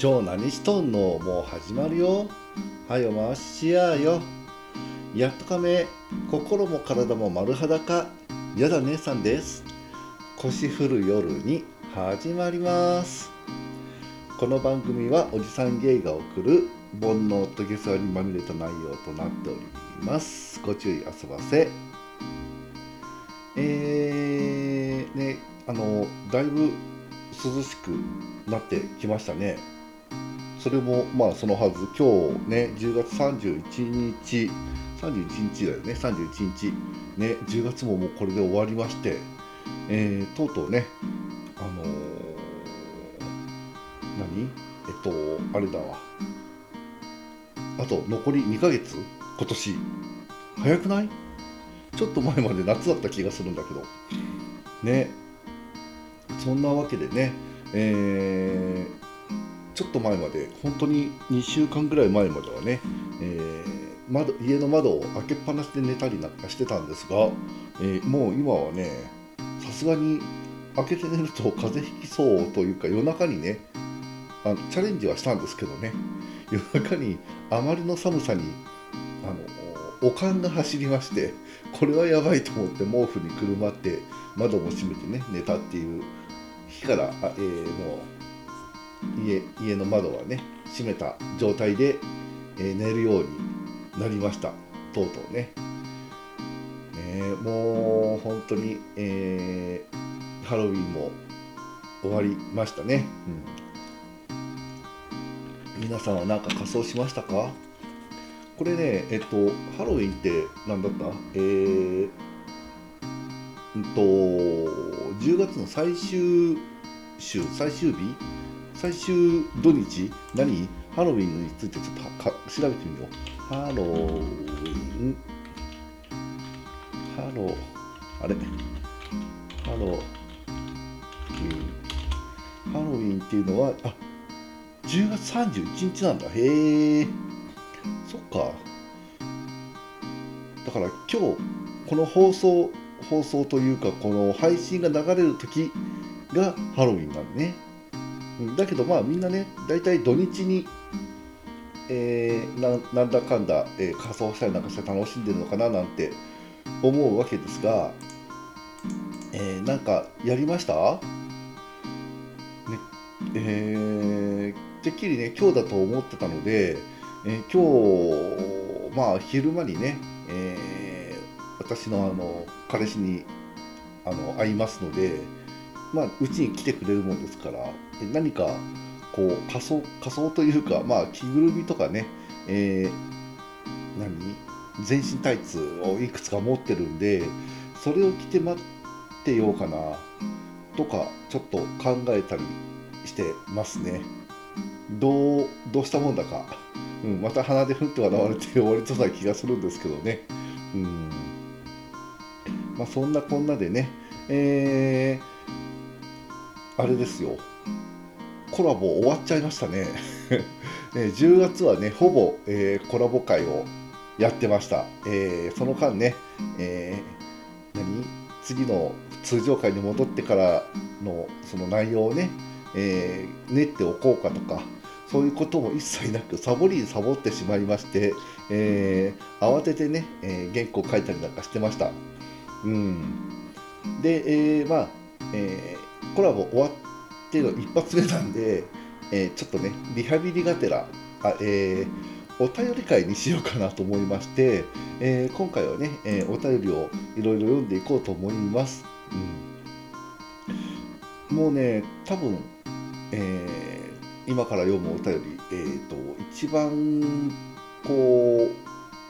今日何しとんの？もう始まるよ。はよ回しやよ。やっとかめ。心も体も丸裸。やだ姉さんです。腰振る夜に始まります。この番組はおじさん芸が送る。煩悩と下世話にまみれた内容となっております。ご注意遊ばせ。えー、ねあのだいぶ涼しくなってきましたね。それもまあそのはず。今日ね10月31日。31日だよね。31日ね。10月ももうこれで終わりまして。えー、とうとうねあのー、何？えっとあれだわ。あと残り2ヶ月。今年。早くない？ちょっと前まで夏だった気がするんだけど。ね。そんなわけでね、えー、ちょっと前まで本当に2週間ぐらい前まではね、えー、窓家の窓を開けっぱなしで寝たりなんかしてたんですが、えー、もう今はねさすがに開けて寝ると風邪ひきそうというか夜中にねあのチャレンジはしたんですけどね夜中にあまりの寒さにあのおかんが走りましてこれはやばいと思って毛布にくるまって窓も閉めてね寝たっていう日から、えー、もう家家の窓はね閉めた状態で、えー、寝るようになりましたとうとうね。ねもう本当に、えー、ハロウィンも終わりましたね。うん、皆さんは何か仮装しましたか？これね、えっと、ハロウィンって何だった？えー、うんと、10月の最終週、最終日最終土日何？ハロウィンについてちょっとか調べてみよう。ハロウィン。ハロあれ？ハロウィン。ハロウィンっていうのは、あ10月31日なんだ。へえ。そっか。だから今日、この放送、放送というか、この配信が流れる時がハロウィンなんね。だけどまあみんなね、大体土日に、えー、なんだかんだ、えー、仮装したりなんかして楽しんでるのかななんて思うわけですが、えー、なんかやりました？ね、えー、てっきりね、今日だと思ってたので、えー、今日、まあ昼間にね、えー、私のあの彼氏にあの会いますので、まあ、うちに来てくれるもんですから何かこう仮装仮装というか、まあ、着ぐるみとかね、えー、何？全身タイツをいくつか持ってるんでそれを着て待ってようかなとかちょっと考えたりしてますね。どうどうしたもんだか、うん、また鼻でふって笑われて終わりそうな気がするんですけどね。うん。まあそんなこんなでねえーあれですよコラボ終わっちゃいましたね。10月はねほぼ、えー、コラボ会をやってました、えー、その間ね、えー、何？次の通常会に戻ってからのその内容をね、えー、練っておこうかとかそういうことも一切なくサボりにサボってしまいまして、えー、慌ててね、えー、原稿書いたりなんかしてました。うん、で、えー、まあ、えコラボ終わっての一発目なんで、えー、ちょっとね、リハビリがてら、あえー、お便り会にしようかなと思いまして、えー、今回はね、えお便りをいろいろ読んでいこうと思います。うん、もうね、多分、え今から読むお便り、えーと、一番こ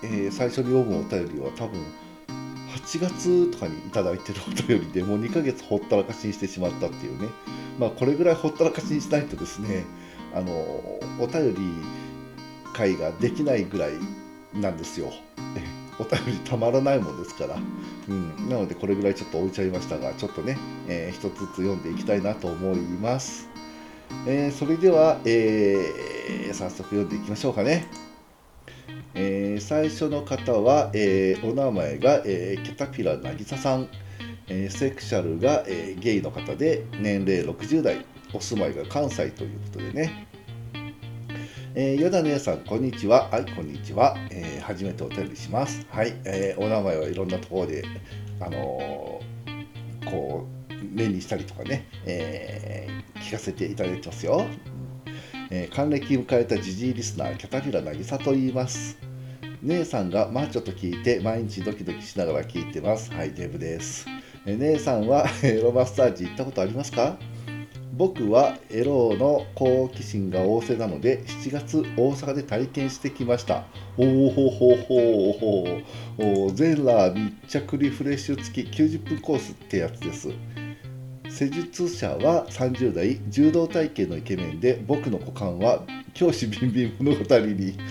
う、え最初に読むお便りは多分8月とかに頂いてるお便りでもう2ヶ月ほったらかしにしてしまったっていうね。まあこれぐらいほったらかしにしないとですねあのお便り会ができないぐらいなんですよ。お便りたまらないもんですから、うん、なのでこれぐらいちょっと置いちゃいましたがちょっとね、えー、一つずつ読んでいきたいなと思います、えー、それでは、えー、早速読んでいきましょうかね。えー、最初の方は、えー、お名前が、えー、キャタピラ渚さん、えセクシャルが、えゲイの方で年齢60代お住まいが関西ということでね、えー、ヨダ姉さん、こんにちは。はい、こんにちは。えー、初めてお便りします。はい、えー、お名前はいろんなところで、あのー、こう、目にしたりとかね、えー、聞かせていただいてますよ。えー、還暦迎えたジジイリスナー、キャタピラ渚と言います。姉さんがマッチョと聞いて毎日ドキドキしながら聞いてます。はい、デブです。え、姉さんは エロマッサージ行ったことありますか？僕はエロの好奇心が旺盛なので7月大阪で体験してきましたおおほほほほほ全裸密着リフレッシュ付き90分コースってやつです施術者は30代柔道体型のイケメンで僕の股間は教師ビンビン物語に。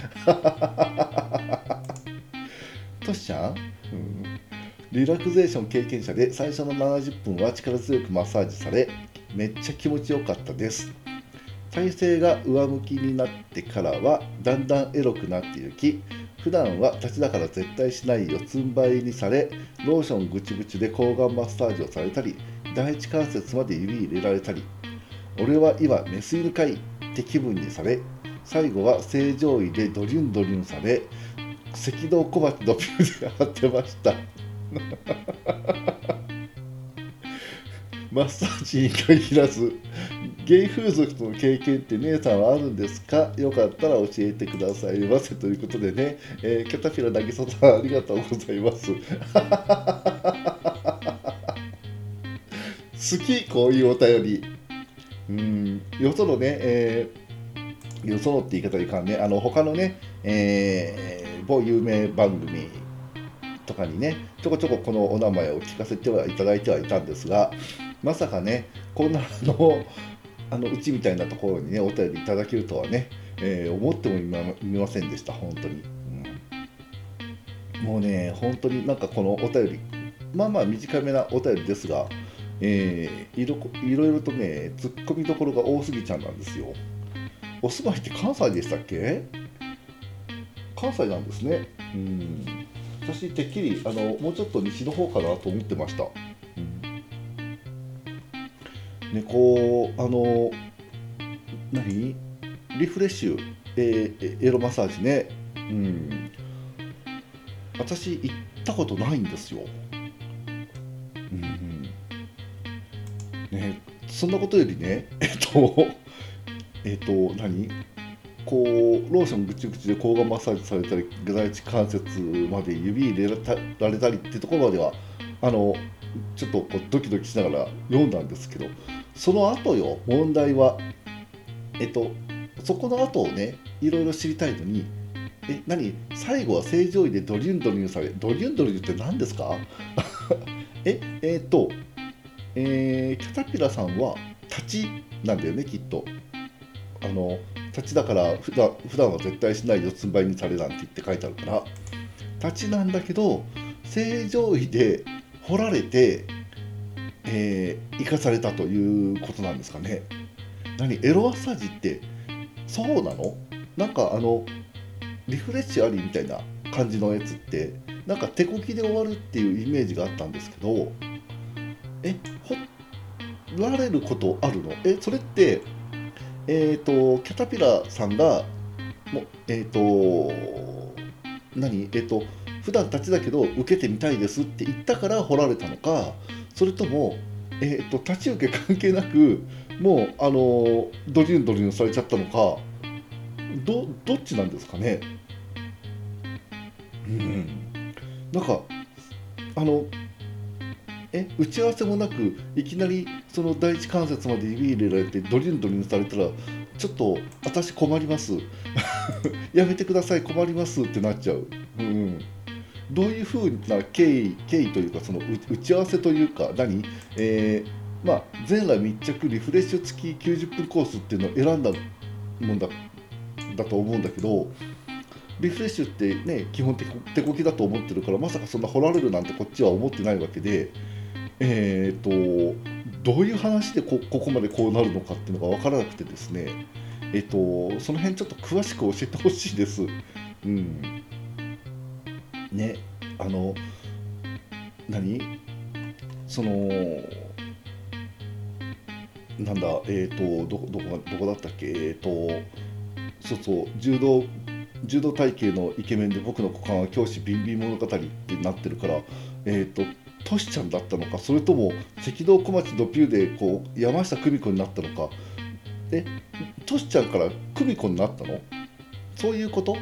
トシちゃん、うん、リラクゼーション経験者で最初の70分は力強くマッサージされめっちゃ気持ちよかったです。体勢が上向きになってからはだんだんエロくなっていき普段は立ちだから絶対しない四つん這いにされローションぐちぐちで抗がんマッサージをされたり第一関節まで指入れられたり俺は今メス犬かいって気分にされ最後は正常位でドリュンドリュンされ赤道小鉢のピューで貼ってました。マッサージに限らずゲイ風俗との経験って姉さんはあるんですか？よかったら教えてくださいませということでね、えー、キャタピラ渚さんありがとうございます。好きこういうお便り。うん。よそのね、えー、よそのって言い方いかんね。あの他のね、えー、某有名番組とかにねちょこちょここのお名前を聞かせてはいただいてはいたんですがまさかねこんなのあのうちみたいなところにねお便りいただけるとはね、えー、思ってもみませんでした。本当に、うん、もうね本当になんかこのお便りまあまあ短めなお便りですが、えー、いろいろいろとねツッコミどころが多すぎちゃんなんですよ。お住まいって関西でしたっけ？関西なんですね。うん。私てっきりあのもうちょっと西の方かなと思ってました。うん。ね、こうあの何？リフレッシュ、えー、エロマッサージね、うん、私行ったことないんですよ。うん。ね、そんなことよりね えっとえっと何？こうローションぐちぐちで抗がんマッサージされたり第一関節まで指入れられたりってところまではあのちょっとこうドキドキしながら読んだんですけどその後よ問題はえっとそこの後をねいろいろ知りたいのにえ何？最後は正常位でドリュンドリュンされドリュンドリュンって何ですか？ええー、っとえー、キャタピラさんは立ちなんだよねきっと。あの立ちだから普段普段は絶対しない四つん這いにされなんて言って書いてあるから。立ちなんだけど正常位で掘られて、えー、生かされたということなんですかね。何エロマッサージってそうなの？なんかあのリフレッシュありみたいな感じのやつってなんか手こきで終わるっていうイメージがあったんですけどえほられることあるの？えそれってえっ、ー、とキャタピラさんがもえっ、ー、と何？えっ、ー、と普段立ちだけど受けてみたいですって言ったから掘られたのかそれとも、えーと、立ち受け関係なくもうあのドリュンドリュンされちゃったのかどどっちなんですかね？うん。なんかあのえ打ち合わせもなくいきなりその第一関節まで指入れられてドリンドリュンされたらちょっと私困ります。やめてください困ります。ってなっちゃう。うんどういうふうな経緯経緯というかその打ち合わせというか何、えー、まあ、全裸密着リフレッシュ付き90分コースっていうのを選んだもんだだと思うんだけどリフレッシュってね基本手こきだと思ってるからまさかそんな掘られるなんてこっちは思ってないわけでえっ、ー、とどういう話でここまでこうなるのかっていうのが分からなくてですね。えっ、ー、とその辺ちょっと詳しく教えてほしいです。うん。ねあの何？そのなんだえっ、ー、とどどこどこだったっけ？えっ、とそうそう柔道柔道体系のイケメンで僕の股間は教師ビンビン物語ってなってるからえっ、とトシちゃんだったのかそれとも赤道小町ドピューでこう山下久美子になったのか。えトシちゃんから久美子になったの？そういうこと？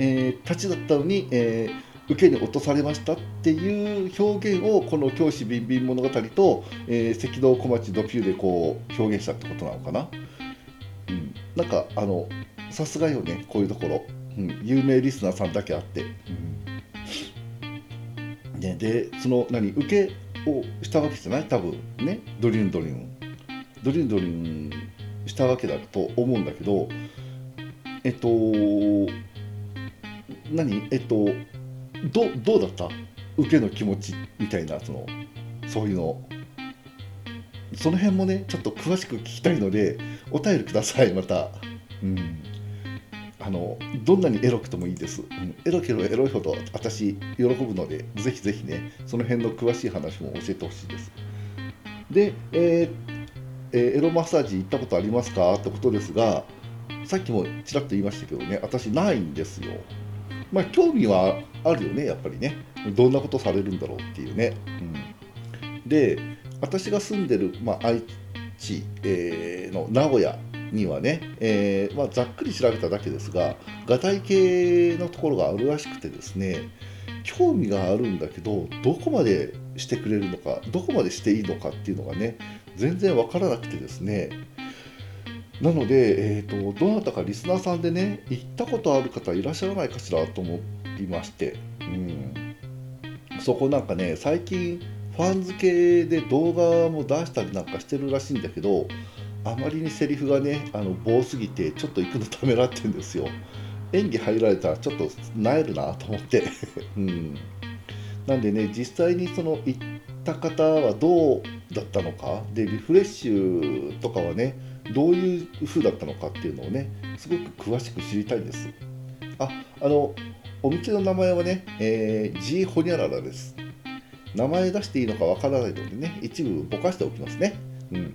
えー、立ちだったのに、えー、受けに落とされましたっていう表現をこの教師ビンビン物語と、えー、赤道小町ドピューでこう表現したってことなのかな、うん、なんかあのさすがよねこういうところ、うん、有名リスナーさんだけあって、うん。ね、でその何受けをしたわけじゃない？多分ね。ドリュンドリュンドリュンドリュンしたわけだと思うんだけどえっと何？えっとどどうだった？受けの気持ちみたいなそのそういうのその辺もねちょっと詳しく聞きたいのでお便りくださいまた。うん。あのどんなにエロくてもいいです、うん、エロければエロいほど私喜ぶのでぜひぜひねその辺の詳しい話も教えてほしいです。で、えーえー、エロマッサージ行ったことありますか？ってことですがさっきもちらっと言いましたけどね私ないんですよ。まあ、興味はあるよねやっぱりね。どんなことされるんだろうっていうね、うん、で私が住んでる、まあ、愛知、えー、の名古屋にはね、えー、まあ、ざっくり調べただけですが画体系のところがあるらしくてですね興味があるんだけどどこまでしてくれるのかどこまでしていいのかっていうのがね全然わからなくてですね。なので、えーと、どなたかリスナーさんでね行ったことある方いらっしゃらないかしらと思いまして、うん、そこなんかね最近ファン付けで動画も出したりなんかしてるらしいんだけどあまりにセリフがねあの棒すぎてちょっと行くのためらってるんですよ。演技入られたらちょっとなえるなと思って、うん、なんでね実際にその行った方はどうだったのかでリフレッシュとかはねどういう風だったのかっていうのをねすごく詳しく知りたいです。ああのお店の名前はね、えー、G ホニャララです。名前出していいのかわからないのでね一部ぼかしておきますね。うん。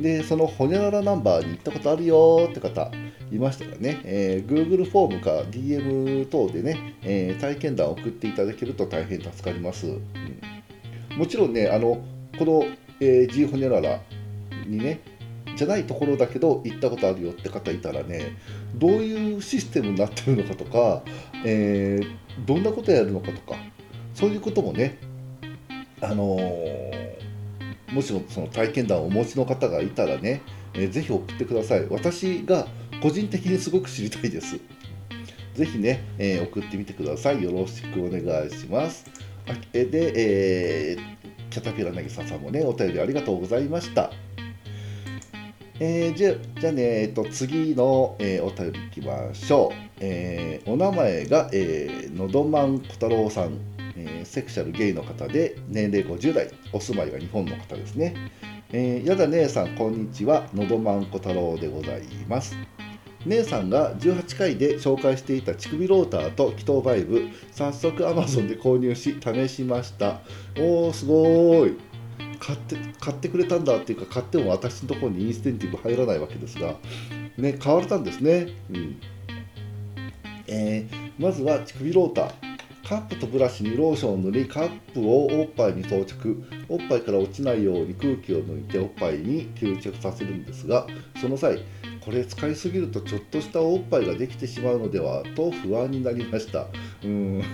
でそのホニャララナンバーに行ったことあるよって方いましたらね、えー、Google フォームか DM 等でね、えー、体験談を送っていただけると大変助かります、うん、もちろんねあのこの、えー、G ホニャララにねじゃないところだけど行ったことあるよって方いたらねどういうシステムになってるのかとか、えー、どんなことやるのかとかそういうこともねあのー、もしもその体験談をお持ちの方がいたらね、えー、ぜひ送ってください。私が個人的にすごく知りたいです。ぜひね、えー、送ってみてください。よろしくお願いします。で、えー、キャタピラなぎささんもねお便りありがとうございました。えー、じゃじゃあね、えっと、次の、えー、お便りいきましょう。えー、お名前が、えー、のどまんこ太郎さん、えー、セクシャルゲイの方で、年齢50代、お住まいが日本の方ですね。えー、やだ姉さん、こんにちは、のどまんこ太郎でございます。姉さんが18回で紹介していた乳首ローターと気筒バイブ、早速 Amazon で購入し、試しました。おー、すごーい。買って買ってくれたんだっていうか買っても私のところにインステンティブ入らないわけですが、ね、買われたんですね、うんえー、まずは乳首ローターカップとブラシにローションを塗りカップをおっぱいに装着。おっぱいから落ちないように空気を抜いておっぱいに吸着させるんですがその際これ使いすぎるとちょっとしたおっぱいができてしまうのではと不安になりました。うん。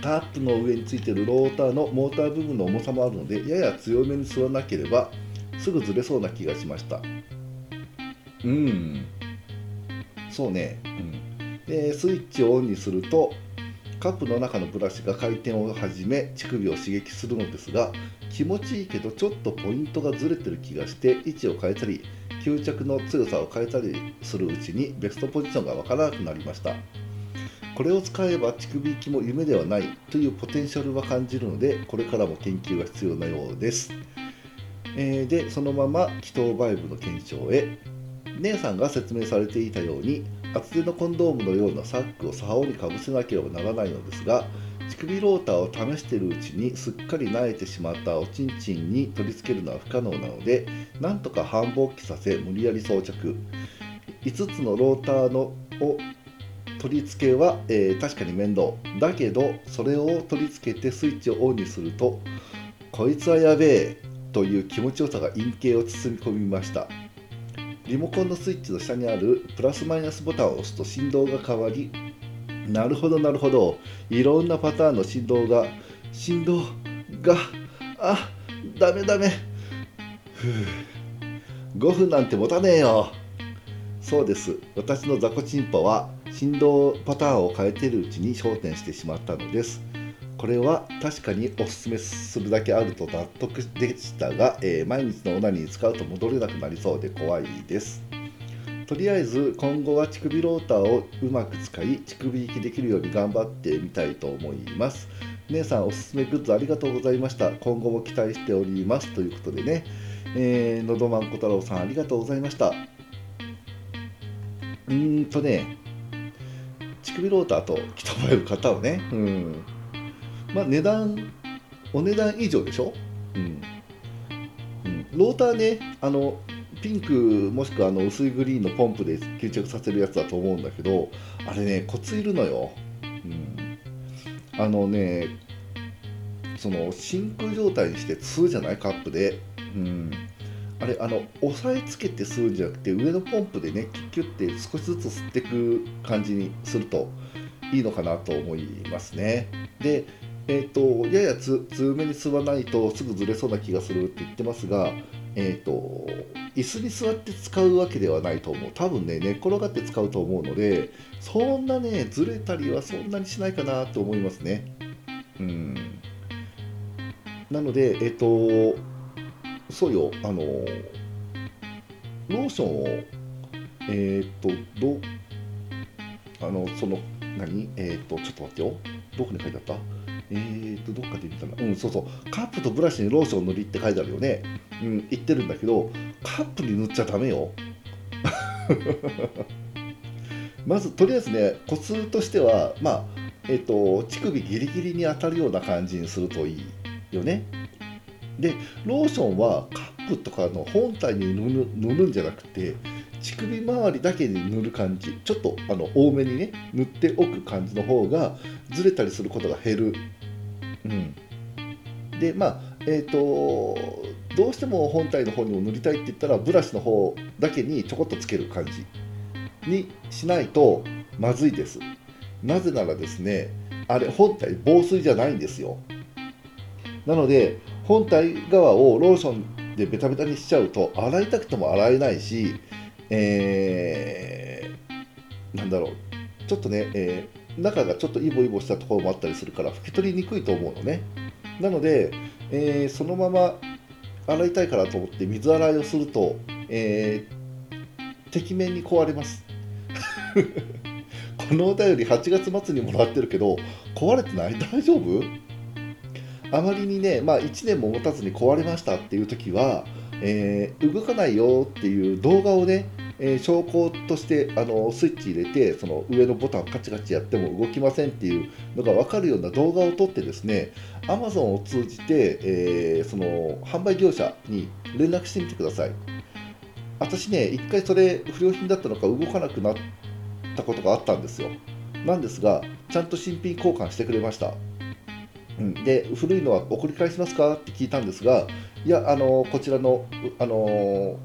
タップの上についてるローターのモーター部分の重さもあるのでやや強めに吸わなければすぐずれそうな気がしました。うん。そうね、うん、でスイッチをオンにするとカップの中のブラシが回転を始め乳首を刺激するのですが気持ちいいけどちょっとポイントがずれてる気がして位置を変えたり吸着の強さを変えたりするうちにベストポジションがわからなくなりました。これを使えば乳首域も夢ではないというポテンシャルは感じるのでこれからも研究が必要なようです、えー、でそのまま気筒バイブの検証へ。姉さんが説明されていたように厚手のコンドームのようなサックを竿にかぶせなければならないのですが乳首ローターを試しているうちにすっかり慣れてしまったおちんちんに取り付けるのは不可能なのでなんとか繁忙期させ無理やり装着。5つのローターのを取り付けは、えー、確かに面倒。だけどそれを取り付けてスイッチをオンにするとこいつはやべえという気持ちよさが陰茎を包み込みました。リモコンのスイッチの下にあるプラスマイナスボタンを押すと振動が変わりなるほどなるほどいろんなパターンの振動が振動があダメダメふう5分なんて持たねえよ。そうです。私の雑魚チンパは振動パターンを変えているうちに焦点してしまったのです。これは確かにおすすめするだけあると納得でしたが、えー、毎日のオナニーに使うと戻れなくなりそうで怖いです。とりあえず今後は乳首ローターをうまく使い乳首行きできるように頑張ってみたいと思います。姉さんおすすめグッズありがとうございました。今後も期待しておりますということでね、えー、のどまんこ太郎さんありがとうございました。うーんとね乳首ローターと来たまえる方をね、うん。まあ、値段お値段以上でしょ、うん。うん、ローターねあのピンクもしくはあの薄いグリーンのポンプで吸着させるやつだと思うんだけどあれねコツいるのよ、うん、あのねその真空状態にして吸うじゃないカップで、うん、あれあの押さえつけて吸うんじゃなくて上のポンプでねキュッキュッて少しずつ吸っていく感じにするといいのかなと思いますね。でえーと、ややつ強めに吸わないとすぐずれそうな気がするって言ってますがえーと、椅子に座って使うわけではないと思う。多分ね寝っ転がって使うと思うのでそんなねずれたりはそんなにしないかなと思いますね。うん。なのでえっ、ー、とそうよあのローションをえっ、ー、とどあのその何？えっ、ー、とちょっと待ってよ。どこに書いてあった？えーと、どっかで見たな。うん、そうそう。カップとブラシにローション塗りって書いてあるよね。うん、言ってるんだけど、カップに塗っちゃダメよ。まず、とりあえずね、コツとしては、まあ、えっ、と、乳首ギリギリに当たるような感じにするといいよね。で、ローションはカップとかの本体に塗る塗るんじゃなくて、乳首周りだけに塗る感じちょっとあの多めにね塗っておく感じの方がずれたりすることが減る、うん、でまあえっ、ー、とどうしても本体の方にも塗りたいって言ったらブラシの方だけにちょこっとつける感じにしないとまずいです。なぜならですねあれ本体防水じゃないんですよ。なので本体側をローションでベタベタにしちゃうと洗いたくても洗えないしえー、なんだろうちょっとね、えー、中がちょっとイボイボしたところもあったりするから拭き取りにくいと思うのね。なので、えー、そのまま洗いたいからと思って水洗いをすると、えー、てきめんに壊れます。このお便り8月末にもらってるけど壊れてない？大丈夫？あまりにね、まあ、1年も持たずに壊れましたっていう時はえー、動かないよっていう動画をね、えー、証拠としてあのスイッチ入れてその上のボタンカチカチやっても動きませんっていうのが分かるような動画を撮ってですね Amazon を通じて、えー、その販売業者に連絡してみてください。私ね一回それ不良品だったのか動かなくなったことがあったんですよ。なんですがちゃんと新品交換してくれました。うん、で古いのは送り返しますか？って聞いたんですがいやあのこちらのあの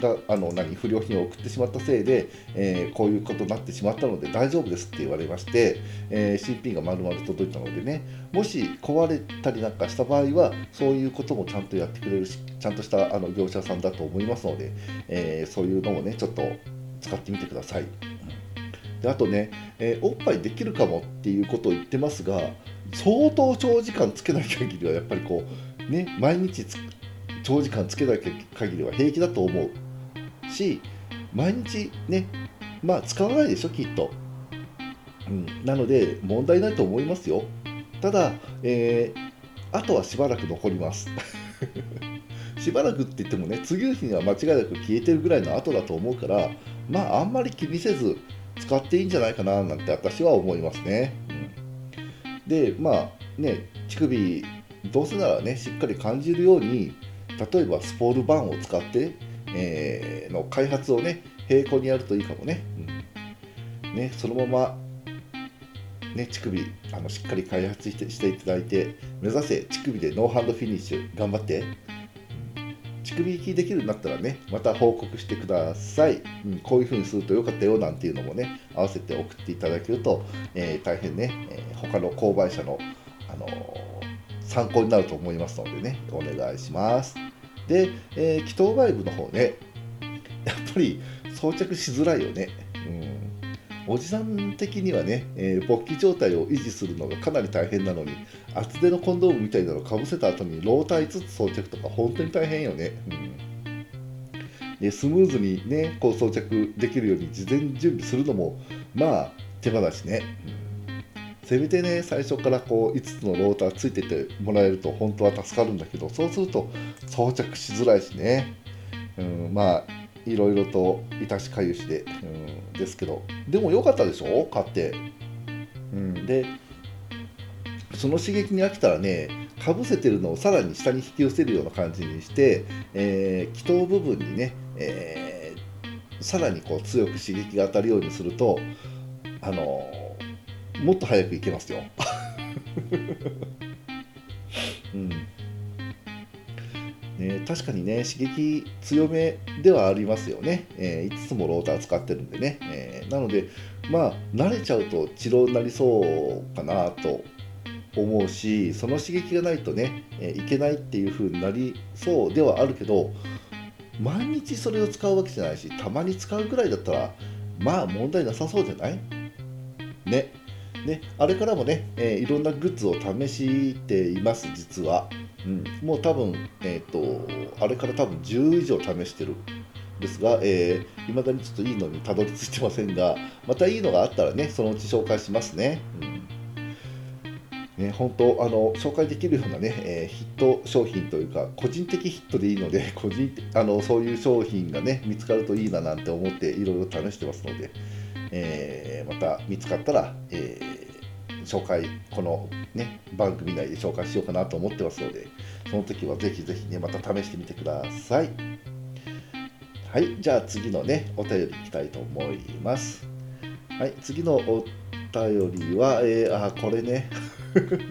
があの何不良品を送ってしまったせいで、えー、こういうことになってしまったので大丈夫ですって言われまして、えー、新品が丸々届いたのでねもし壊れたりなんかした場合はそういうこともちゃんとやってくれるしちゃんとしたあの業者さんだと思いますので、えー、そういうのもねちょっと使ってみてください。であとね、えおっぱいできるかもっていうことを言ってますが相当長時間つけない限りはやっぱりこうね毎日つ長時間つけない限りは平気だと思う。し毎日ねまあ使わないでしょきっと、うん、なので問題ないと思いますよ。ただ、えー、あとはしばらく残ります。しばらくって言ってもね次の日には間違いなく消えてるぐらいの後だと思うからまああんまり気にせず使っていいんじゃないかななんて私は思いますね。うん。でまあね乳首どうせならねしっかり感じるように例えばスポールバンを使って、えー、の開発をね並行にやるといいかもね,、うん、ねそのままね、乳首あのしっかり開発してしていただいて目指せ乳首でノーハンドフィニッシュ頑張って。乳首行きできるようになったらねまた報告してください、うん、こういう風にするとよかったよなんていうのもね合わせて送っていただけると、えー、大変ね、えー、他の購買者の、あのー、参考になると思いますのでねお願いします。で、えー、気筒バイブの方ねやっぱり装着しづらいよね。うん、おじさん的にはね、えー、勃起状態を維持するのがかなり大変なのに、厚手のコンドームみたいなのをかぶせた後にロータイ5つ装着とか本当に大変よね。うん。でスムーズにねこう装着できるように事前準備するのもまあ手間だしね、うん、せめてね最初からこう5つのローターついててもらえると本当は助かるんだけどそうすると装着しづらいしね、うん、まあいろいろといたしかゆしで、うん、ですけど。でも良かったでしょ？買って、うん、でその刺激に飽きたらねかぶせてるのをさらに下に引き寄せるような感じにして、えー、気筒部分にね、えー、さらにこう強く刺激が当たるようにするとあの、もっと早くいけますよ。うん。ね、確かにね刺激強めではありますよね、えー、5つもローター使ってるんでね、えー、なのでまあ慣れちゃうと治療になりそうかなと思うしその刺激がないとね、えー、いけないっていう風になりそうではあるけど毎日それを使うわけじゃないしたまに使うぐらいだったらまあ問題なさそうじゃない？ねねあれからもね、えー、いろんなグッズを試しています実は。うん、もう多分、えーと、あれから多分10以上試してるですが、えー、未だにちょっといいのにたどり着いてませんが、またいいのがあったらね、そのうち紹介しますね。うん、ね本当あの、紹介できるようなね、えー、ヒット商品というか、個人的ヒットでいいので、個人あのそういう商品がね、見つかるといいななんて思っていろいろ試してますので、えー、また見つかったら、えー紹介このね番組内で紹介しようかなと思ってますのでその時はぜひぜひねまた試してみてください。はいじゃあ次のねお便りいきたいと思います。はい次のお便りはえー、あこれね。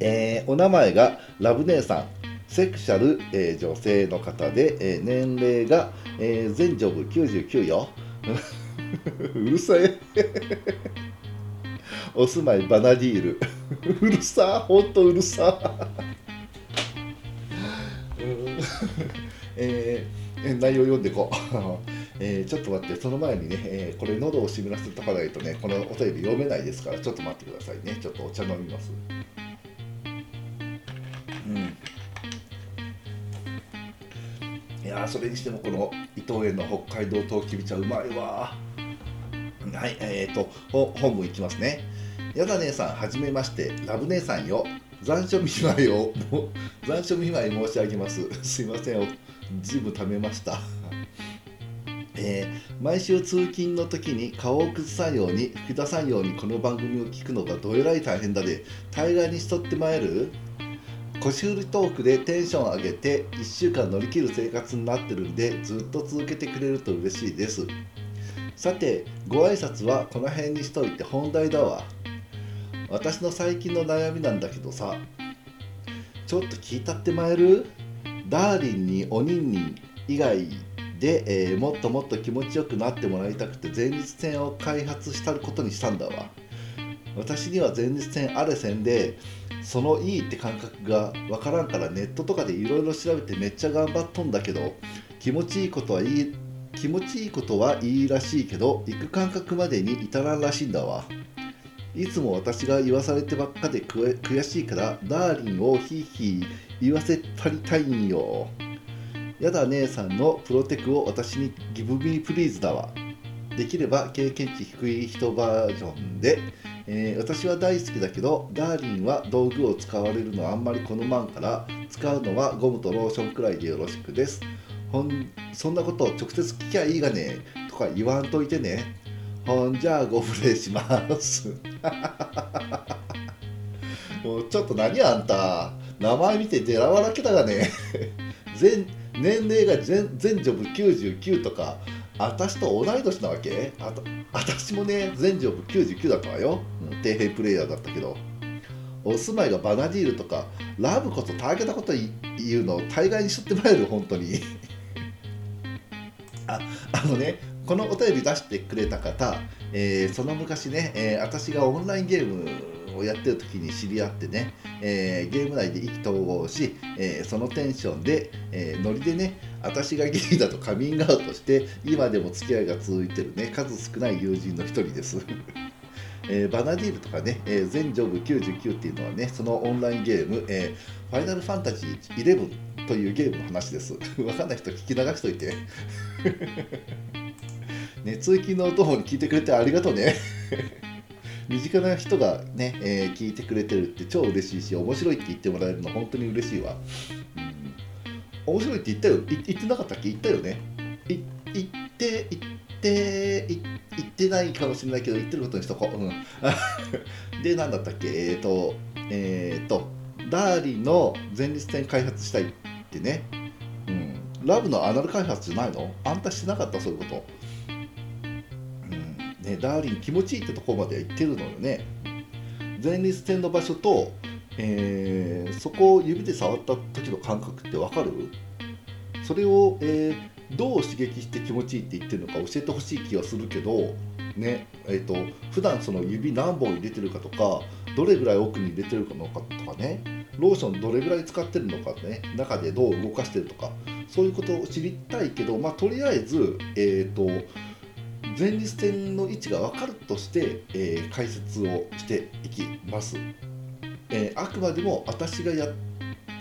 えー、お名前がラブ姉さん。セクシャル、えー、女性の方で、えー、年齢が、えー、全ジョブ99よ。うるさい。お住まいバナディール。うるさほんとうるさえー、内容読んでいこう。えー、ちょっと待って、その前にね、えー、これ喉を湿らせとかないとね、このお便り読めないですから、ちょっと待ってくださいね。ちょっとお茶飲みます。やそれにしてもこの伊藤園の北海道とうきび茶うまいわはい、えーと、本文いきますね。やだ姉さん、はじめまして、ラブ姉さんよ。残暑見舞いを、残暑見舞い申し上げます。すいません、ずいぶん貯めました。えー、毎週通勤の時に顔を崩さんように吹き出さんようにこの番組を聞くのがどえらい大変だで大概にしとってまえる？腰振りトークでテンション上げて1週間乗り切る生活になってるんでずっと続けてくれると嬉しいです。さてご挨拶はこの辺にしといて本題だわ。私の最近の悩みなんだけどさちょっと聞いたってまえる？ダーリンにおにんにん以外で、えー、もっともっと気持ちよくなってもらいたくて前立腺を開発したことにしたんだわ。私には前立腺あれせんでそのいいって感覚がわからんからネットとかでいろいろ調べてめっちゃ頑張っとんだけど気持ちいいことはいい気持ちいいことはいいらしいけど行く感覚までに至らんらしいんだわ。いつも私が言わされてばっかで悔しいからダーリンをヒーヒー言わせたりたいんよ。やだ姉さんのプロテクを私にギブミープリーズだわ。できれば経験値低い人バージョンで、えー、私は大好きだけどダーリンは道具を使われるのはあんまり好まんから使うのはゴムとローションくらいでよろしくです。ほんそんなことを直接聞きゃいいがねとか言わんといてね。ほんじゃあご無礼します。もうちょっと何あんた。名前見てデラわらけたがね。全年齢が全全ジョブ99とか。私と同い年なわけ？あと私もね全ジョブ99だったわよ、うん、底辺プレイヤーだったけど。お住まいがバナディールとかラブこそたわけたこと言うのを大概にしょってもらえる本当に。ああのねこのお便り出してくれた方、えー、その昔ね、えー、私がオンラインゲームをやってる時に知り合ってね、えー、ゲーム内で意気投合し、えそのテンションで、えノリでね私がゲイだとカミングアウトして今でも付き合いが続いてるね数少ない友人の一人です えー、バナディールとかね、えー、全ジョブ99っていうのはね、そのオンラインゲーム、えー、ファイナルファンタジー11というゲームの話です。わかんない人聞き流しといて。ね、通勤のお供に聞いてくれてありがとうね。身近な人がね、えー、聞いてくれてるって超嬉しいし、面白いって言ってもらえるの本当に嬉しいわ。うん、面白いって言ったよ。言ってなかったっけ？言ったよね。言って、言って、言ってないかもしれないけど、言ってることにしとこう。うん、で、何だったっけ？えっ、ー、と、えっ、ー、と、ダーリンの前立腺開発したいってね。うん。ラブのアナル開発じゃないの？あんたしてなかった？そういうこと。ね、ダーリン気持ちいいってとこまでは行ってるのよね。前立腺の場所と、えー、そこを指で触った時の感覚って分かる？それを、えー、どう刺激して気持ちいいって言ってるのか教えてほしい気がするけどねえーと、普段その指何本入れてるかとかどれぐらい奥に入れてるのかとかね。ローションどれぐらい使ってるのかね。中でどう動かしてるとか。そういうことを知りたいけど、まあ、とりあえず、えーと前立腺の位置が分かるとして、えー、解説をしていきます、えー、あくまでも私がや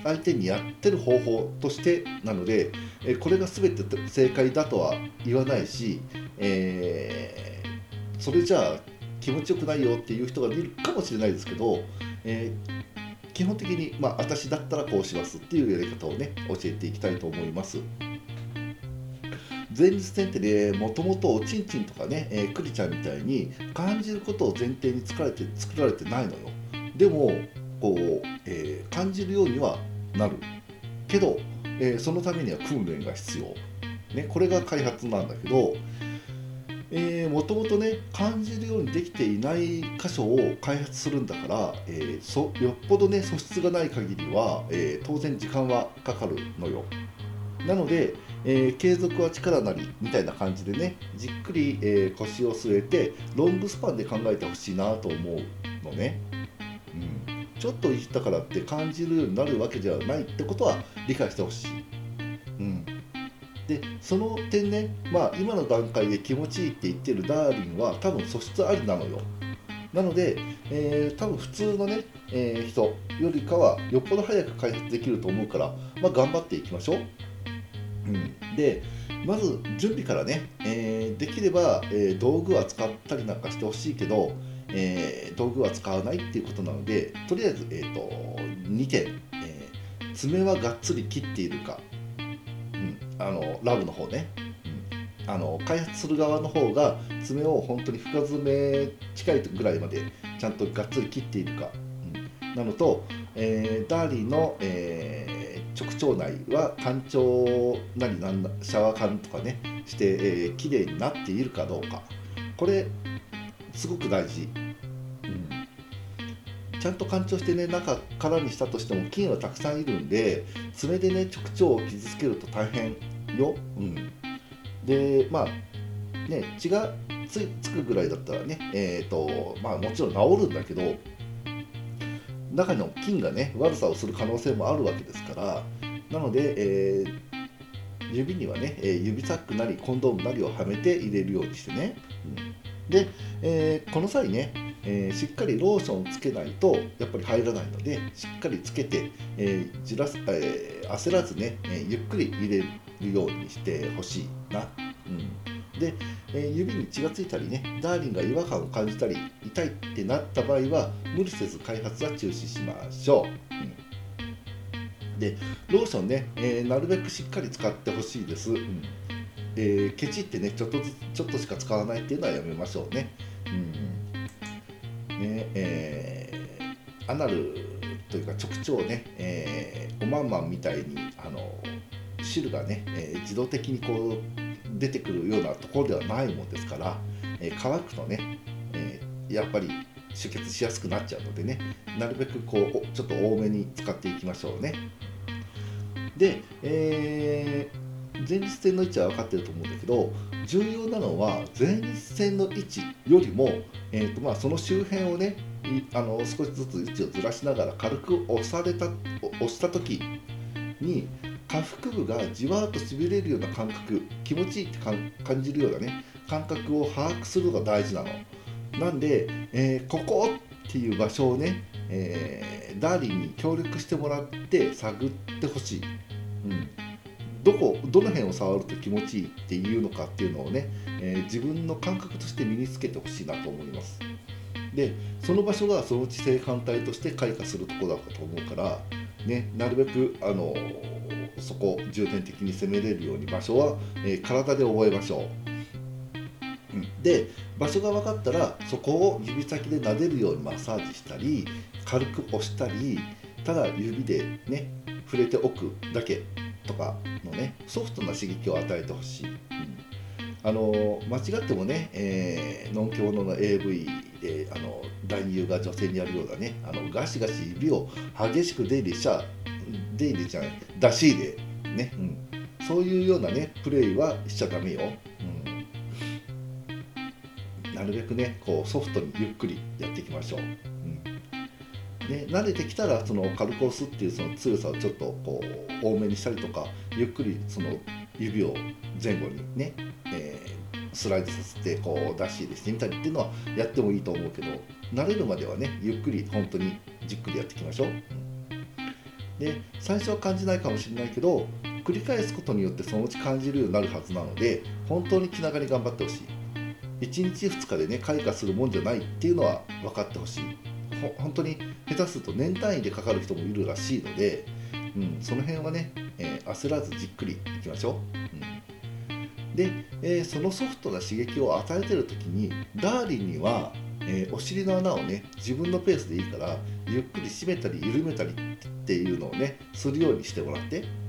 相手にやってる方法としてなので、えー、これが全て正解だとは言わないし、え、それじゃあ気持ちよくないよっていう人がいるかもしれないですけど、え、基本的に、まあ、私だったらこうしますっていうやり方をね教えていきたいと思います。前立腺ってねもともとおちんちんとかね、えー、クリちゃんみたいに感じることを前提に作られて作られてないのよ。でもこう、えー、感じるようにはなる。けど、えー、そのためには訓練が必要、ね、これが開発なんだけどもともとね感じるようにできていない箇所を開発するんだから、えー、そよっぽどね素質がない限りは、えー、当然時間はかかるのよ。なので、えー、継続は力なりみたいな感じでねじっくり、えー、腰を据えてロングスパンで考えてほしいなと思うのね、うん、ちょっといじったからって感じるようになるわけじゃないってことは理解してほしい、うん、でその点ねまあ今の段階で気持ちいいって言ってるダーリンは多分素質ありなのよ。なので、えー、多分普通のね、えー、人よりかはよっぽど早く開発できると思うから、まあ、頑張っていきましょう。うん、でまず準備からね、えー、できれば、えー、道具は使ったりなんかしてほしいけど、えー、道具は使わないっていうことなのでとりあえず、えーと、2点、え爪はがっつり切っているか、うん、あのラブの方ね、うん、あの開発する側の方が爪を本当に深爪近いぐらいまでちゃんとがっつり切っているか、なのと、えダーリーの、えー直腸内は干潮なりなんシャワー缶とかねして、えー、きれいになっているかどうか。これすごく大事、うん、ちゃんと干潮してね中からにしたとしても菌はたくさんいるんで爪でね直腸を傷つけると大変よ、うん、でまあね血がつつくぐらいだったらねえっ、ー、とまあもちろん治るんだけど中の菌がね悪さをする可能性もあるわけですからなので、えー、指にはね、え指サックなりコンドームなりをはめて入れるようにしてね、うん、で、えー、この際ね、えー、しっかりローションつけないとやっぱり入らないのでしっかりつけて、え、じらすえ焦らずね、えゆっくり入れるようにしてほしいな、うん。で、えー、指に血がついたりねダーリンが違和感を感じたり痛いってなった場合は無理せず開発は中止しましょう、うん、でローションね、えー、なるべくしっかり使ってほしいです、うん。えー、ケチってねちょっとずつちょっとしか使わないっていうのはやめましょうね。うん。ねえー、アナルというか直腸ね、えー、おまんまんみたいにあの汁がね、えー、自動的にこう出てくるようなところではないもんですから、えー、乾くとね、えー、やっぱり出血しやすくなっちゃうのでねなるべくこうちょっと多めに使っていきましょうね。で、えー、前立腺の位置は分かってると思うんだけど重要なのは前立腺の位置よりも、えーとまあ、その周辺をねあの少しずつ位置をずらしながら軽く押された押した時に下腹部がじわーっとしびれるような感覚気持ちいいって感じるようなね感覚を把握するのが大事なの。なんで、えー、ここっていう場所をね、えー、ダーリンに協力してもらって探ってほしい。うん、どこどの辺を触ると気持ちいいっていうのかっていうのをね、えー、自分の感覚として身につけてほしいなと思います。でその場所がそのうち正反対として開花するところだと思うから、ね、なるべくあのそこ重点的に攻めれるように場所は、えー、体で覚えましょう。うん、で場所が分かったらそこを指先で撫でるようにマッサージしたり軽く押したりただ指でね触れておくだけとかのねソフトな刺激を与えてほしい。うんあの間違ってもね、えー、ノンケモノの AV であの男優が女性にやるようなねあのガシガシ指を激しく出入りしちゃ出入りじゃない出し入れね、うん、そういうようなねプレイはしちゃダメよ、うん、なるべくねこうソフトにゆっくりやっていきましょう、うん。ね、慣れてきたらその軽く押すっていうその強さをちょっとこう多めにしたりとかゆっくりその指を前後にね、えー、スライドさせてこう出し入れしてみたりっていうのはやってもいいと思うけど慣れるまではねゆっくり本当にじっくりやっていきましょう。で最初は感じないかもしれないけど繰り返すことによってそのうち感じるようになるはずなので本当に気長に頑張ってほしい。1日2日でね開花するもんじゃないっていうのは分かってほしい。ほ本当に下手すると年単位でかかる人もいるらしいので、うん、その辺はね、えー、焦らずじっくりいきましょう、うん、で、えー、そのソフトな刺激を与えてる時にダーリンにはえー、お尻の穴をね自分のペースでいいからゆっくり締めたり緩めたりっていうのをねするようにしてもらって、うん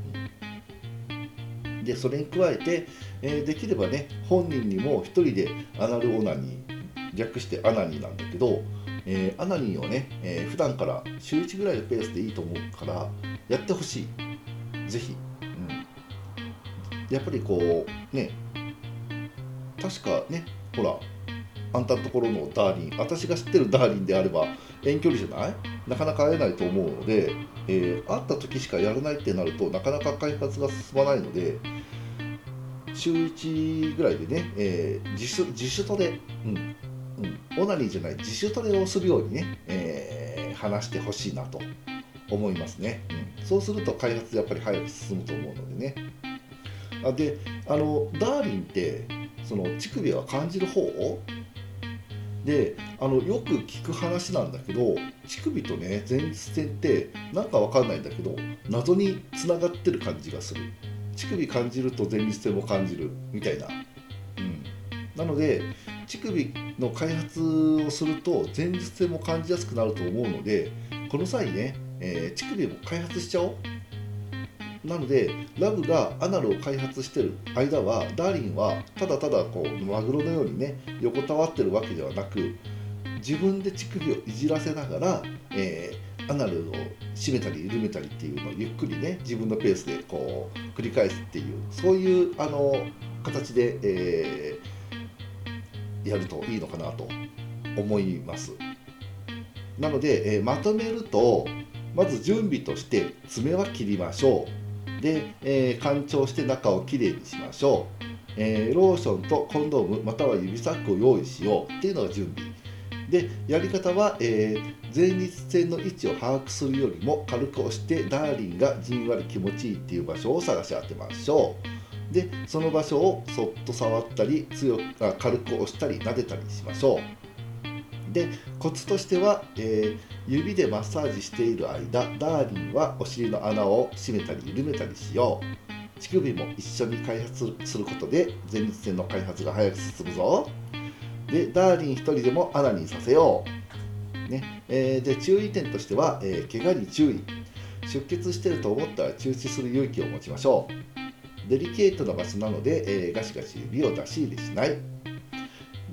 でそれに加えて、えー、できればね本人にも1人でアナルオナニー略してアナニーなんだけど、えー、アナニーをね、えー、普段から週1ぐらいのペースでいいと思うからやってほしい。ぜひ、うん、やっぱりこうね確かねほらあんたのところのダーリン私が知ってるダーリンであれば遠距離じゃない？なかなか会えないと思うので、えー、会った時しかやらないってなるとなかなか開発が進まないので週1ぐらいでね、えー、自主自主トレ、うんうん、オナニーじゃない自主トレをするようにね、えー、話してほしいなと思いますね、うん、そうすると開発やっぱり早く進むと思うのでね。あであのダーリンってその乳首は感じる方？をであのよく聞く話なんだけど乳首とね前立腺ってなんかわかんないんだけど謎につながってる感じがする。乳首感じると前立腺も感じるみたいな、うん、なので乳首の開発をすると前立腺も感じやすくなると思うのでこの際ね、えー、乳首も開発しちゃおう。なのでラブがアナルを開発してる間はダーリンはただただこうマグロのようにね横たわってるわけではなく自分で乳首をいじらせながら、えー、アナルを締めたり緩めたりっていうのをゆっくりね自分のペースでこう繰り返すっていうそういうあの形で、えー、やるといいのかなと思います。なので、えー、まとめるとまず準備として爪は切りましょう。で、えー、干潮して中をきれいにしましょう、えー、ローションとコンドームまたは指サックを用意しようっていうのが準備。でやり方は、えー、前立腺の位置を把握するよりも軽く押してダーリンがじんわり気持ちいいっていう場所を探し当てましょう。でその場所をそっと触ったり強く軽く押したり撫でたりしましょう。でコツとしては、えー、指でマッサージしている間ダーリンはお尻の穴を閉めたり緩めたりしよう。乳首も一緒に開発することで前立腺の開発が早く進むぞ。でダーリン1人でもアナにさせよう、ねえー、で注意点としては、えー、怪我に注意。出血してると思ったら中止する勇気を持ちましょう。デリケートな場所なので、えー、ガシガシ指を出し入れしない。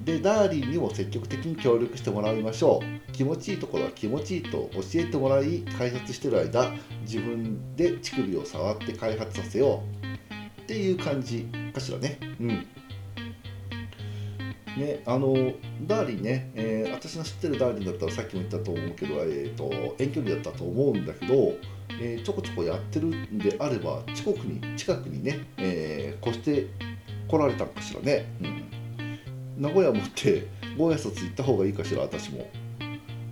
でダーリンにも積極的に協力してもらいましょう。気持ちいいところは気持ちいいと教えてもらい開発してる間自分で乳首を触って開発させよう。っていう感じかしらね。うん。ね、あのダーリンね、えー、私の知ってるダーリンだったらさっきも言ったと思うけど、えーと、遠距離だったと思うんだけど、えー、ちょこちょこやってるんであれば近くに近くにね、えー、越して来られたのかしらね、うん、名古屋持ってご挨拶行った方がいいかしら私も。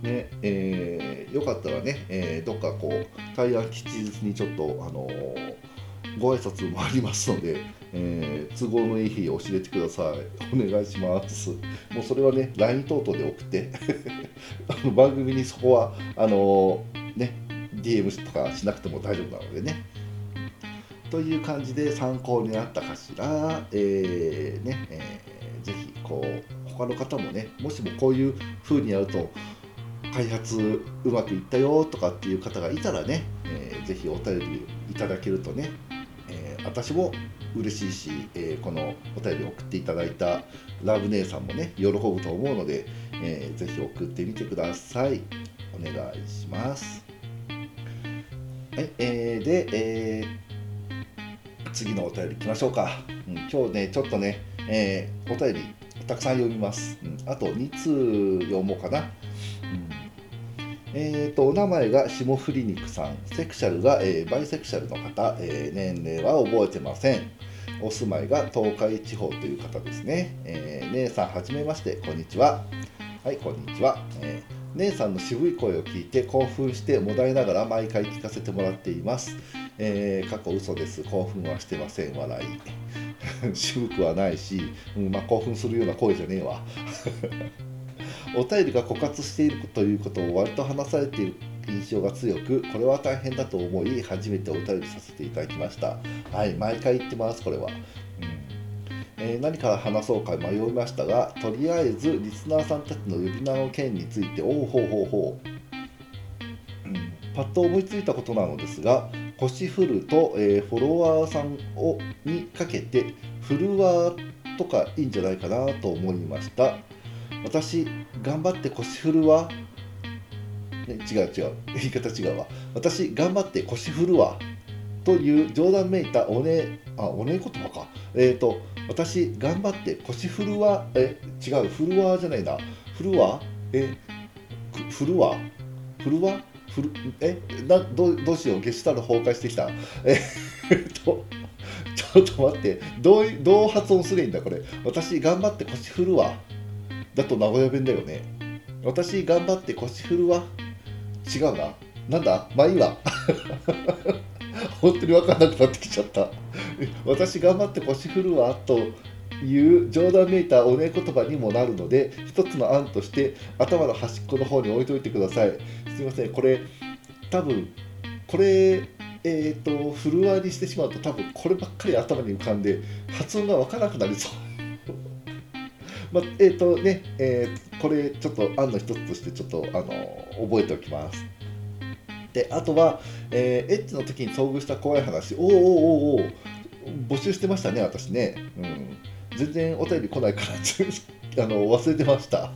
ねえー、よかったらね、えー、どっかこう対案吉日にちょっと、あのー、ご挨拶もありますので、えー、都合のいい日教えてください。お願いします。もうそれはね、LINE 等々で送って あの番組にそこはあのね、DM とかしなくても大丈夫なのでね。という感じで参考になったかしら、えー、ね、えー、こう他の方もね、もしもこういう風にやると開発うまくいったよとかっていう方がいたらね、えー、ぜひお便りいただけるとね、えー、私も嬉しいし、えー、このお便り送っていただいたラブ姉さんもね喜ぶと思うので、えー、ぜひ送ってみてください。お願いします。はい、えー、で、えー、次のお便りいきましょうか、うん、今日ねちょっとね、えー、お便りたくさん読みます、うん、あと2通読もうかな、えーと、お名前が霜降り肉さん、セクシャルが、えー、バイセクシャルの方、えー、年齢は覚えてません。お住まいが東海地方という方ですね。えー、姉さん、はじめまして、こんにちは。はい、こんにちは。えー、姉さんの渋い声を聞いて興奮してもだえながら毎回聞かせてもらっています。えー、過去嘘です。興奮はしてません。笑い。渋くはないし、うんまあ、興奮するような声じゃねえわ。お便りが枯渇しているということを割と話されている印象が強くこれは大変だと思い初めてお便りさせていただきました。はい毎回言ってますこれは、うん。えー、何から話そうか迷いましたがとりあえずリスナーさんたちの呼び名の件についておおほうほうほう、うん、パッと思いついたことなのですが腰振ると、えー、フォロワーさんをにかけてフルワーとかいいんじゃないかなと思いました。私頑張って腰振るわ、ね、違う違う。言い方違うわ。私頑張って腰振るわという冗談めいたおねあおね言葉か。えっ、ー、と私頑張って腰振るわ。え違う振るわじゃないな。振るわ？え振るわ？振るわ？振るえなどどうしようゲシュタル崩壊してきた？えっとちょっと待って。どうどう発音すればいいんだこれ？私頑張って腰振るわ。だと名古屋弁だよね。私頑張って腰振るわ。違うな。なんだ？まあいいわ。本当に分かんなくなってきちゃった。私頑張って腰振るわという冗談めいたおねえ言葉にもなるので一つの案として頭の端っこの方に置いといてください。すいません。これ多分これえっ、ー、とフルワにしてしまうと多分こればっかり頭に浮かんで発音が分からなくなりそう。まあ、えっ、ー、とね、えー、これちょっと案の一つとしてちょっとあの覚えておきます。であとは、えー、エッチの時に遭遇した怖い話。おおおおお募集してましたね私ね、うん、全然お便り来ないから あの忘れてました。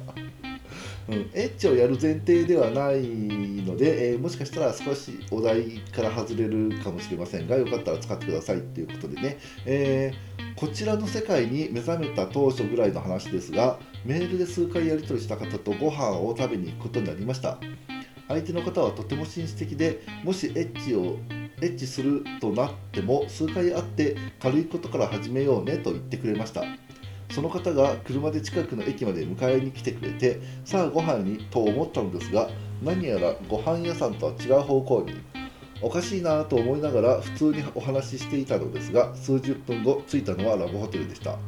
うん、エッチをやる前提ではないので、えー、もしかしたら少しお題から外れるかもしれませんがよかったら使ってくださいっていうことでね、えー、こちらの世界に目覚めた当初ぐらいの話ですがメールで数回やり取りした方とご飯を食べに行くことになりました。相手の方はとても紳士的でもしエッチをエッチするとなっても数回会って軽いことから始めようねと言ってくれました。その方が車で近くの駅まで迎えに来てくれてさあご飯にと思ったのですが何やらご飯屋さんとは違う方向におかしいなと思いながら普通にお話ししていたのですが数十分後着いたのはラブホテルでした。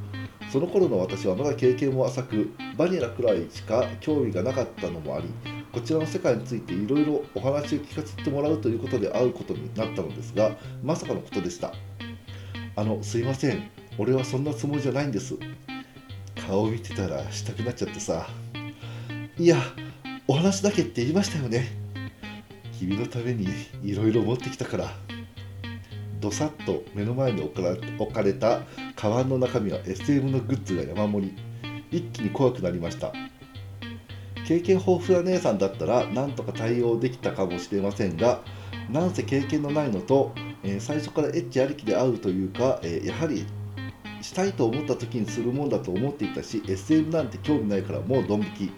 その頃の私はまだ経験も浅くバニラくらいしか興味がなかったのもありこちらの世界についていろいろお話を聞かせてもらうということで会うことになったのですがまさかのことでした。あのすいません。俺はそんなつもりじゃないんです。顔見てたらしたくなっちゃってさ。いやお話だけって言いましたよね。君のためにいろいろ持ってきたから。どさっと目の前に置かれたカバンの中身は SM のグッズが山盛り。一気に怖くなりました。経験豊富な姉さんだったらなんとか対応できたかもしれませんがなんせ経験のないのと、えー、最初からエッチありきで会うというか、えー、やはりしたいと思った時にするもんだと思っていたし SM なんて興味ないからもうドン引き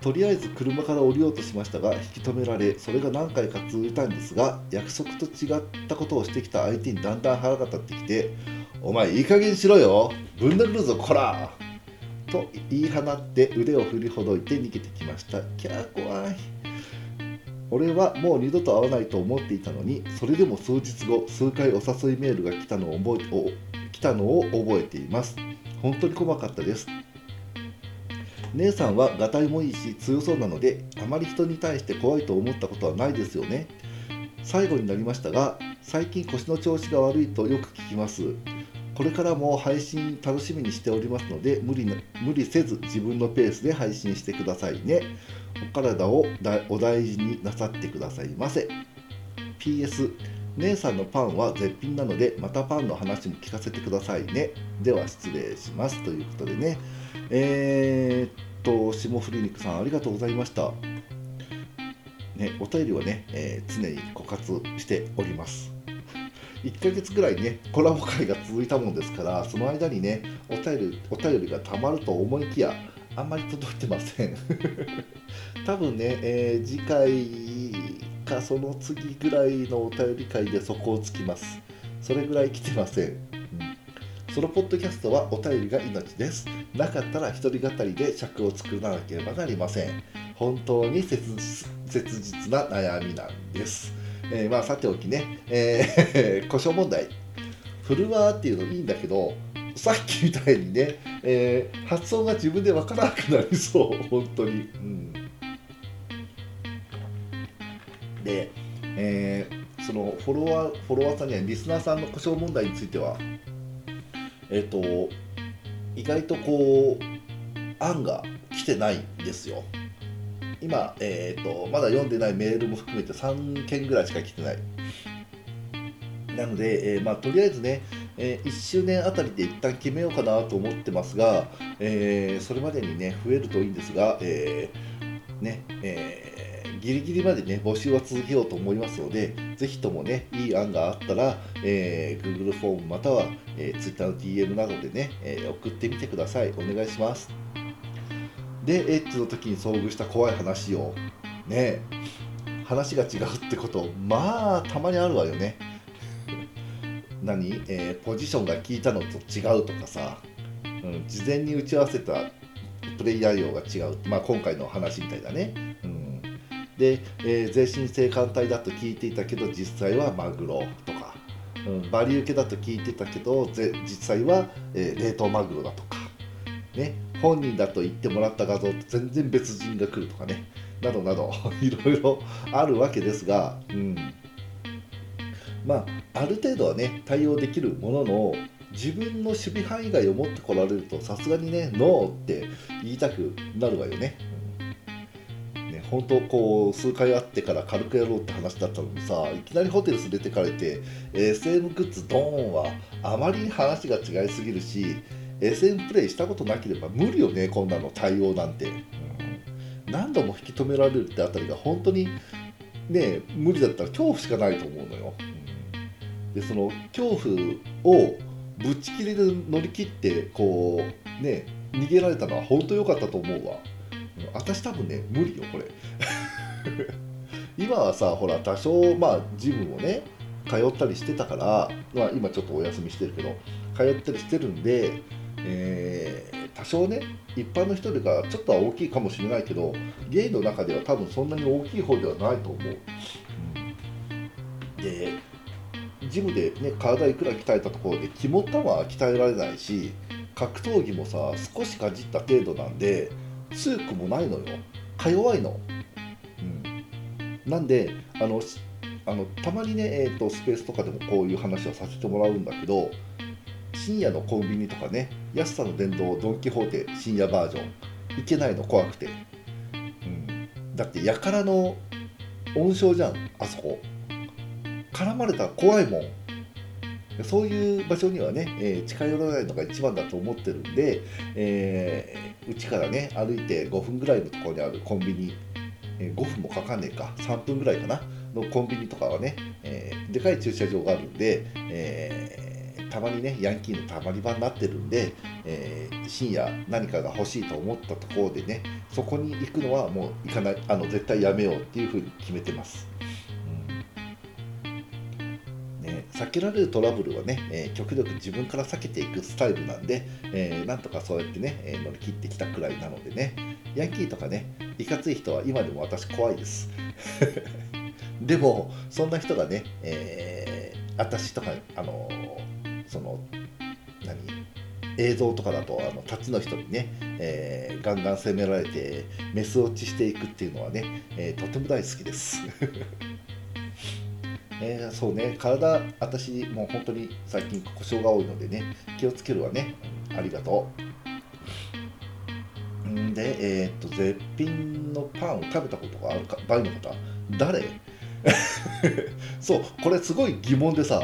とりあえず車から降りようとしましたが引き止められそれが何回か続いたんですが約束と違ったことをしてきた相手にだんだん腹が立ってきて「お前いい加減しろよぶん殴るぞこら!」と言い放って腕を振りほどいて逃げてきましたキャー怖い俺はもう二度と会わないと思っていたのにそれでも数日後数回お誘いメールが来たのを覚えたのを覚えています。本当に怖かったです。姉さんはがたいもいいし強そうなのであまり人に対して怖いと思ったことはないですよね。最後になりましたが最近腰の調子が悪いとよく聞きます。これからも配信楽しみにしておりますので無理無理せず自分のペースで配信してくださいね。お体をお大事になさってくださいませ。PS 姉さんのパンは絶品なのでまたパンの話も聞かせてくださいね。では失礼します。ということでね。えー、っと霜降り肉さんありがとうございました。ね、お便りはね、えー、常に枯渇しております。1ヶ月ぐらいねコラボ会が続いたもんですからその間にねお便りお便りがたまると思いきやあんまり届いてません。多分ね、えー、次回かその次ぐらいのお便り会でそこをつきます。それぐらい来てません、うん、そのポッドキャストはお便りが命です。なかったら一人語りで尺を作らなければなりません。本当に切実な悩みなんです、えー、まあさておきね、えー、故障問題。フルワーっていうのいいんだけどさっきみたいにね、えー、発音が自分でわからなくなりそう。本当に、うん。で、えー、そのフォロワーフォロワーさんにはリスナーさんの故障問題についてはえっ、ー、と意外とこう案が来てないんですよ。今、えーと、まだ読んでないメールも含めて3件ぐらいしか来てない。なので、えー、まあ、とりあえずね、えー、1周年あたりで一旦決めようかなと思ってますが、えー、それまでにね増えるといいんですが、えねえギリギリまでね、募集は続けようと思いますので、ぜひともね、いい案があったら、えー、Google フォームまたは、えー、Twitter の DM などでね、えー、送ってみてください。お願いします。で、エッチの時に遭遇した怖い話を、ね、話が違うってこと、まあ、たまにあるわよね。何、えー、ポジションが効いたのと違うとかさ、うん、事前に打ち合わせたプレイヤー量が違う、まあ、今回の話みたいだね。うんで、えー、全身性艦隊だと聞いていたけど実際はマグロとか、うん、バリ受けだと聞いてたけど実際は、えー、冷凍マグロだとか、ね、本人だと言ってもらった画像と全然別人が来るとかねなどなど いろいろあるわけですが、うん、まあある程度はね対応できるものの自分の守備範囲外を持ってこられるとさすがにねノーって言いたくなるわよね。本当こう数回会ってから軽くやろうって話だったのにさいきなりホテル連れてかれて SM グッズドーンはあまりに話が違いすぎるし SM プレイしたことなければ無理よねこんなの対応なんて、うん、何度も引き止められるってあたりが本当にね無理だったら恐怖しかないと思うのよ、うん、でその恐怖をぶっちぎりで乗り切ってこうね逃げられたのは本当良かったと思うわ。私多分ね無理よこれ。今はさほら多少まあジムもね通ったりしてたから、まあ、今ちょっとお休みしてるけど通ったりしてるんで、えー、多少ね一般の人よりかちょっとは大きいかもしれないけどゲイの中では多分そんなに大きい方ではないと思う、うん、でジムでね体いくら鍛えたところで肝ったは鍛えられないし格闘技もさ少しかじった程度なんで強くもないのよ。か弱いの、うん、なんであのあのたまにね、えーと、スペースとかでもこういう話をさせてもらうんだけど深夜のコンビニとかね安さの殿堂ドン・キホーテ深夜バージョン行けないの怖くて、うん、だってやからの温床じゃんあそこ。絡まれたら怖いもん。そういう場所にはね、えー、近寄らないのが一番だと思ってるんで、うえー、からね歩いて5分ぐらいのところにあるコンビニ、えー、5分もかかんねえか3分ぐらいかなのコンビニとかはね、えー、でかい駐車場があるんで、えー、たまにねヤンキーのたまり場になってるんで、えー、深夜何かが欲しいと思ったところでねそこに行くのはもう行かないあの絶対やめようっていうふうに決めてます。避けられるトラブルはね、えー、極力自分から避けていくスタイルなんで、えー、なんとかそうやってね、え、乗り切ってきたくらいなのでね。ヤンキーとかねいかつい人は今でも私怖いです。でもそんな人がね、え、私とかあのその何映像とかだとあの立ちの人にね、えー、ガンガン攻められてメス落ちしていくっていうのはね、えー、とても大好きです。えー、そうね。体私もう本当に最近故障が多いのでね気をつけるわね。ありがとう。んでえー、っと絶品のパンを食べたことがあるかバイの方誰？そうこれすごい疑問でさ。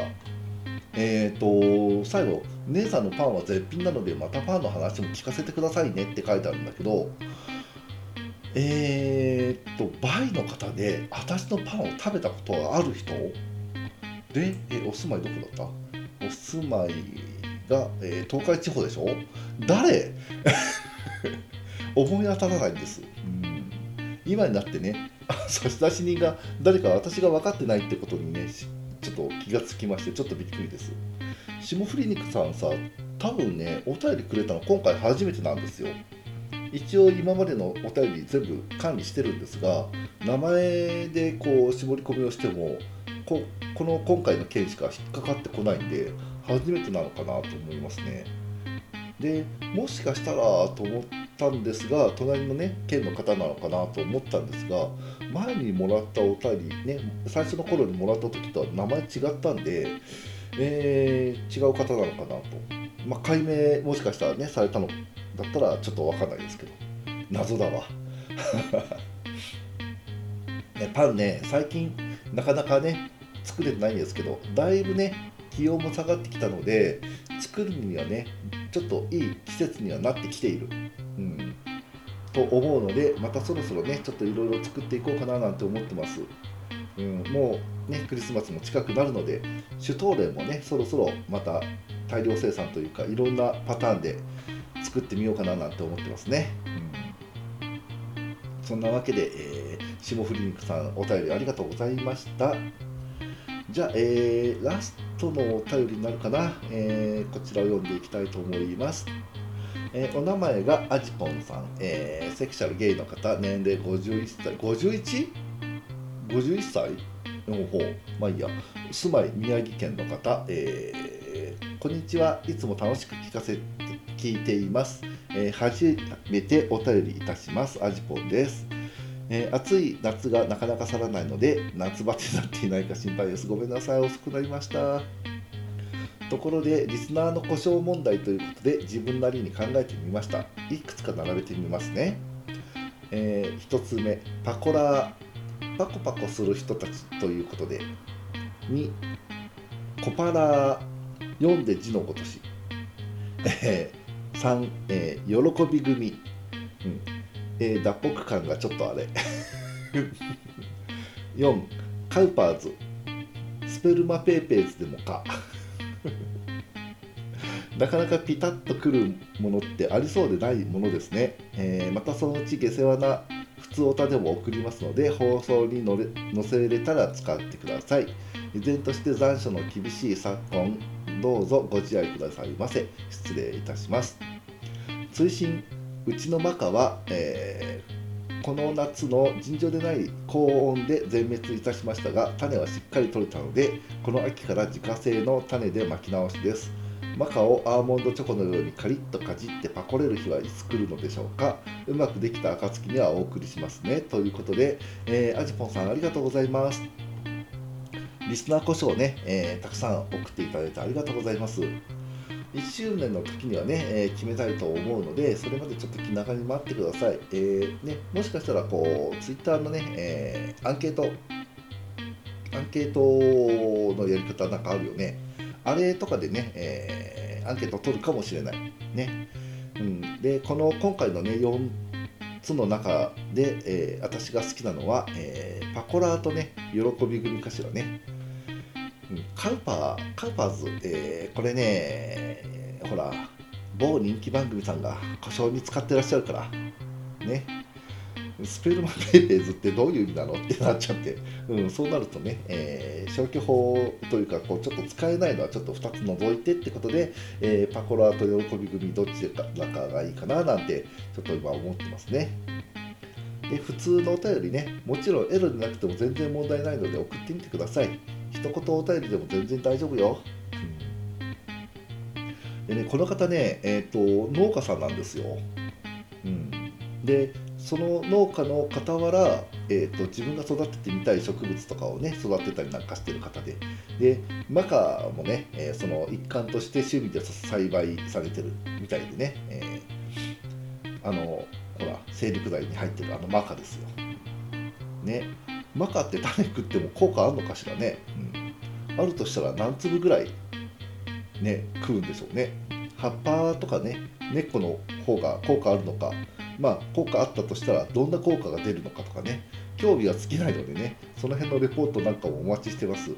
えっ、と最後姉さんのパンは絶品なのでまたパンの話も聞かせてくださいねって書いてあるんだけどえー、っとバイの方で私のパンを食べたことがある人？でえお住まいどこだった？お住まいが、えー、東海地方でしょ？誰？思い当たらないんです、うん、今になってね差出人が誰か私が分かってないってことにねちょっと気がつきましてちょっとびっくりです。霜降り肉さんさ多分ねお便りくれたの今回初めてなんですよ一応今までのお便り全部管理してるんですが名前でこう絞り込みをしてもここの今回の件しか引っかかってこないんで初めてなのかなと思いますね。でもしかしたらと思ったんですが隣のね県の方なのかなと思ったんですが前にもらったお便りね最初の頃にもらった時とは名前違ったんで、えー、違う方なのかなと、まあ、解明もしかしたらねされたのだったらちょっと分かんないですけど。謎だわ。ね、パンね最近なかなかね作れてないんですけどだいぶね気温も下がってきたので作るにはねちょっといい季節にはなってきている、うん、と思うのでまたそろそろねちょっといろいろ作っていこうかななんて思ってます、うん、もうねクリスマスも近くなるのでシュトーレンもねそろそろまた大量生産というかいろんなパターンで作ってみようかななんて思ってますね、うん、そんなわけで、えー、霜降り肉さんお便りありがとうございました。じゃあ、えー、ラストのお便りになるかな、えー、こちらを読んでいきたいと思います。えー、お名前がアジポンさん、えー、セクシャルゲイの方、年齢51歳、51?51 歳？の方、まあいいや、住まい宮城県の方、えー、こんにちは、いつも楽しく聞かせて聞いています。えー、初めてお便りいたします。アジポンです。えー、暑い夏がなかなか去らないので夏バテになっていないか心配ですごめんなさい遅くなりましたところでリスナーの故障問題ということで自分なりに考えてみましたいくつか並べてみますね、えー、1つ目パコラーパコパコする人たちということで2コパラー4で字のごとし、えー、3、えー、喜び組、うん。えー、脱北感がちょっとあれ。4カウパーズ。スペルマペーペーズでもか。なかなかピタッとくるものってありそうでないものですね、えー、またそのうち下世話な普通歌でも送りますので放送に載せれたら使ってください。依然として残暑の厳しい昨今どうぞご自愛くださいませ。失礼いたします。追伸うちのマカは、えー、この夏の尋常でない高温で全滅いたしましたが種はしっかり取れたのでこの秋から自家製の種で巻き直しです。マカをアーモンドチョコのようにカリッとかじってパコれる日はいつ来るのでしょうか。うまくできた暁にはお送りしますね。ということで、えー、アジポンさんありがとうございます。リスナーこそをね、えー、たくさん送っていただいてありがとうございます。1周年の時にはね、えー、決めたいと思うので、それまでちょっと気長に待ってください。えー、ね、もしかしたら、こう、ツイッターのね、え、アンケート、アンケートのやり方なんかあるよね。あれとかでね、えアンケートを取るかもしれない。ね。うん、で、この今回のね、4つの中で、え私が好きなのは、えパコラーとね、喜び組かしらね。カウパー、カウパーズ、えー、これね、ほら、某人気番組さんが故障に使ってらっしゃるから、ね、スペルマンペーペーズってどういう意味なのってなっちゃって、うん、そうなるとね、えー、消去法というかこうちょっと使えないのはちょっと2つ除いてってことで、えー、パコラーと喜び組どっちかがいいかななんてちょっと今思ってますね。で普通のお便りねもちろんエロでなくても全然問題ないので送ってみてください。一言お便りでも全然大丈夫よ。でね、この方ね、えーと、農家さんなんですよ。うん、でその農家の傍ら、えーと、自分が育ててみたい植物とかをね育てたりなんかしてる方ででマカもね、えー、その一環として趣味で栽培されてるみたいでね、えー、あのほら精力剤に入ってるあのマカですよ。ねマカって種食っても効果あるのかしらね、あるとしたら何粒ぐらいね食うんでしょうね。葉っぱとかね根っこの方が効果あるのか。まあ効果あったとしたらどんな効果が出るのかとかね。興味は尽きないのでねその辺のレポートなんかもお待ちしてます。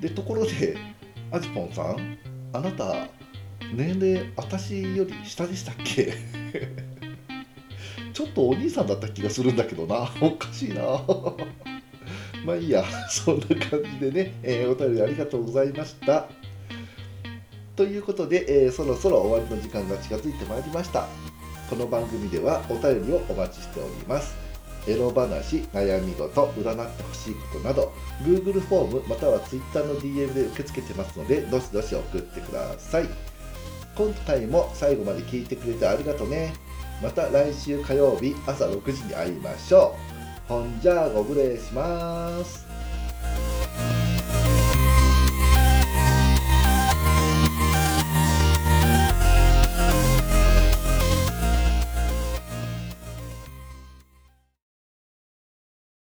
でところであじぽんさんあなた年齢私より下でしたっけ？ちょっとお兄さんだった気がするんだけどな。おかしいな。まあいいや。そんな感じでね、えー、お便りありがとうございました。ということで、えー、そろそろ終わりの時間が近づいてまいりました。この番組ではお便りをお待ちしております。エロ話、悩み事、占ってほしいことなど Google フォームまたは Twitter の DM で受け付けてますのでどしどし送ってください。今回も最後まで聞いてくれてありがとうね。また来週火曜日朝6時に会いましょう。ほんじゃご無礼します。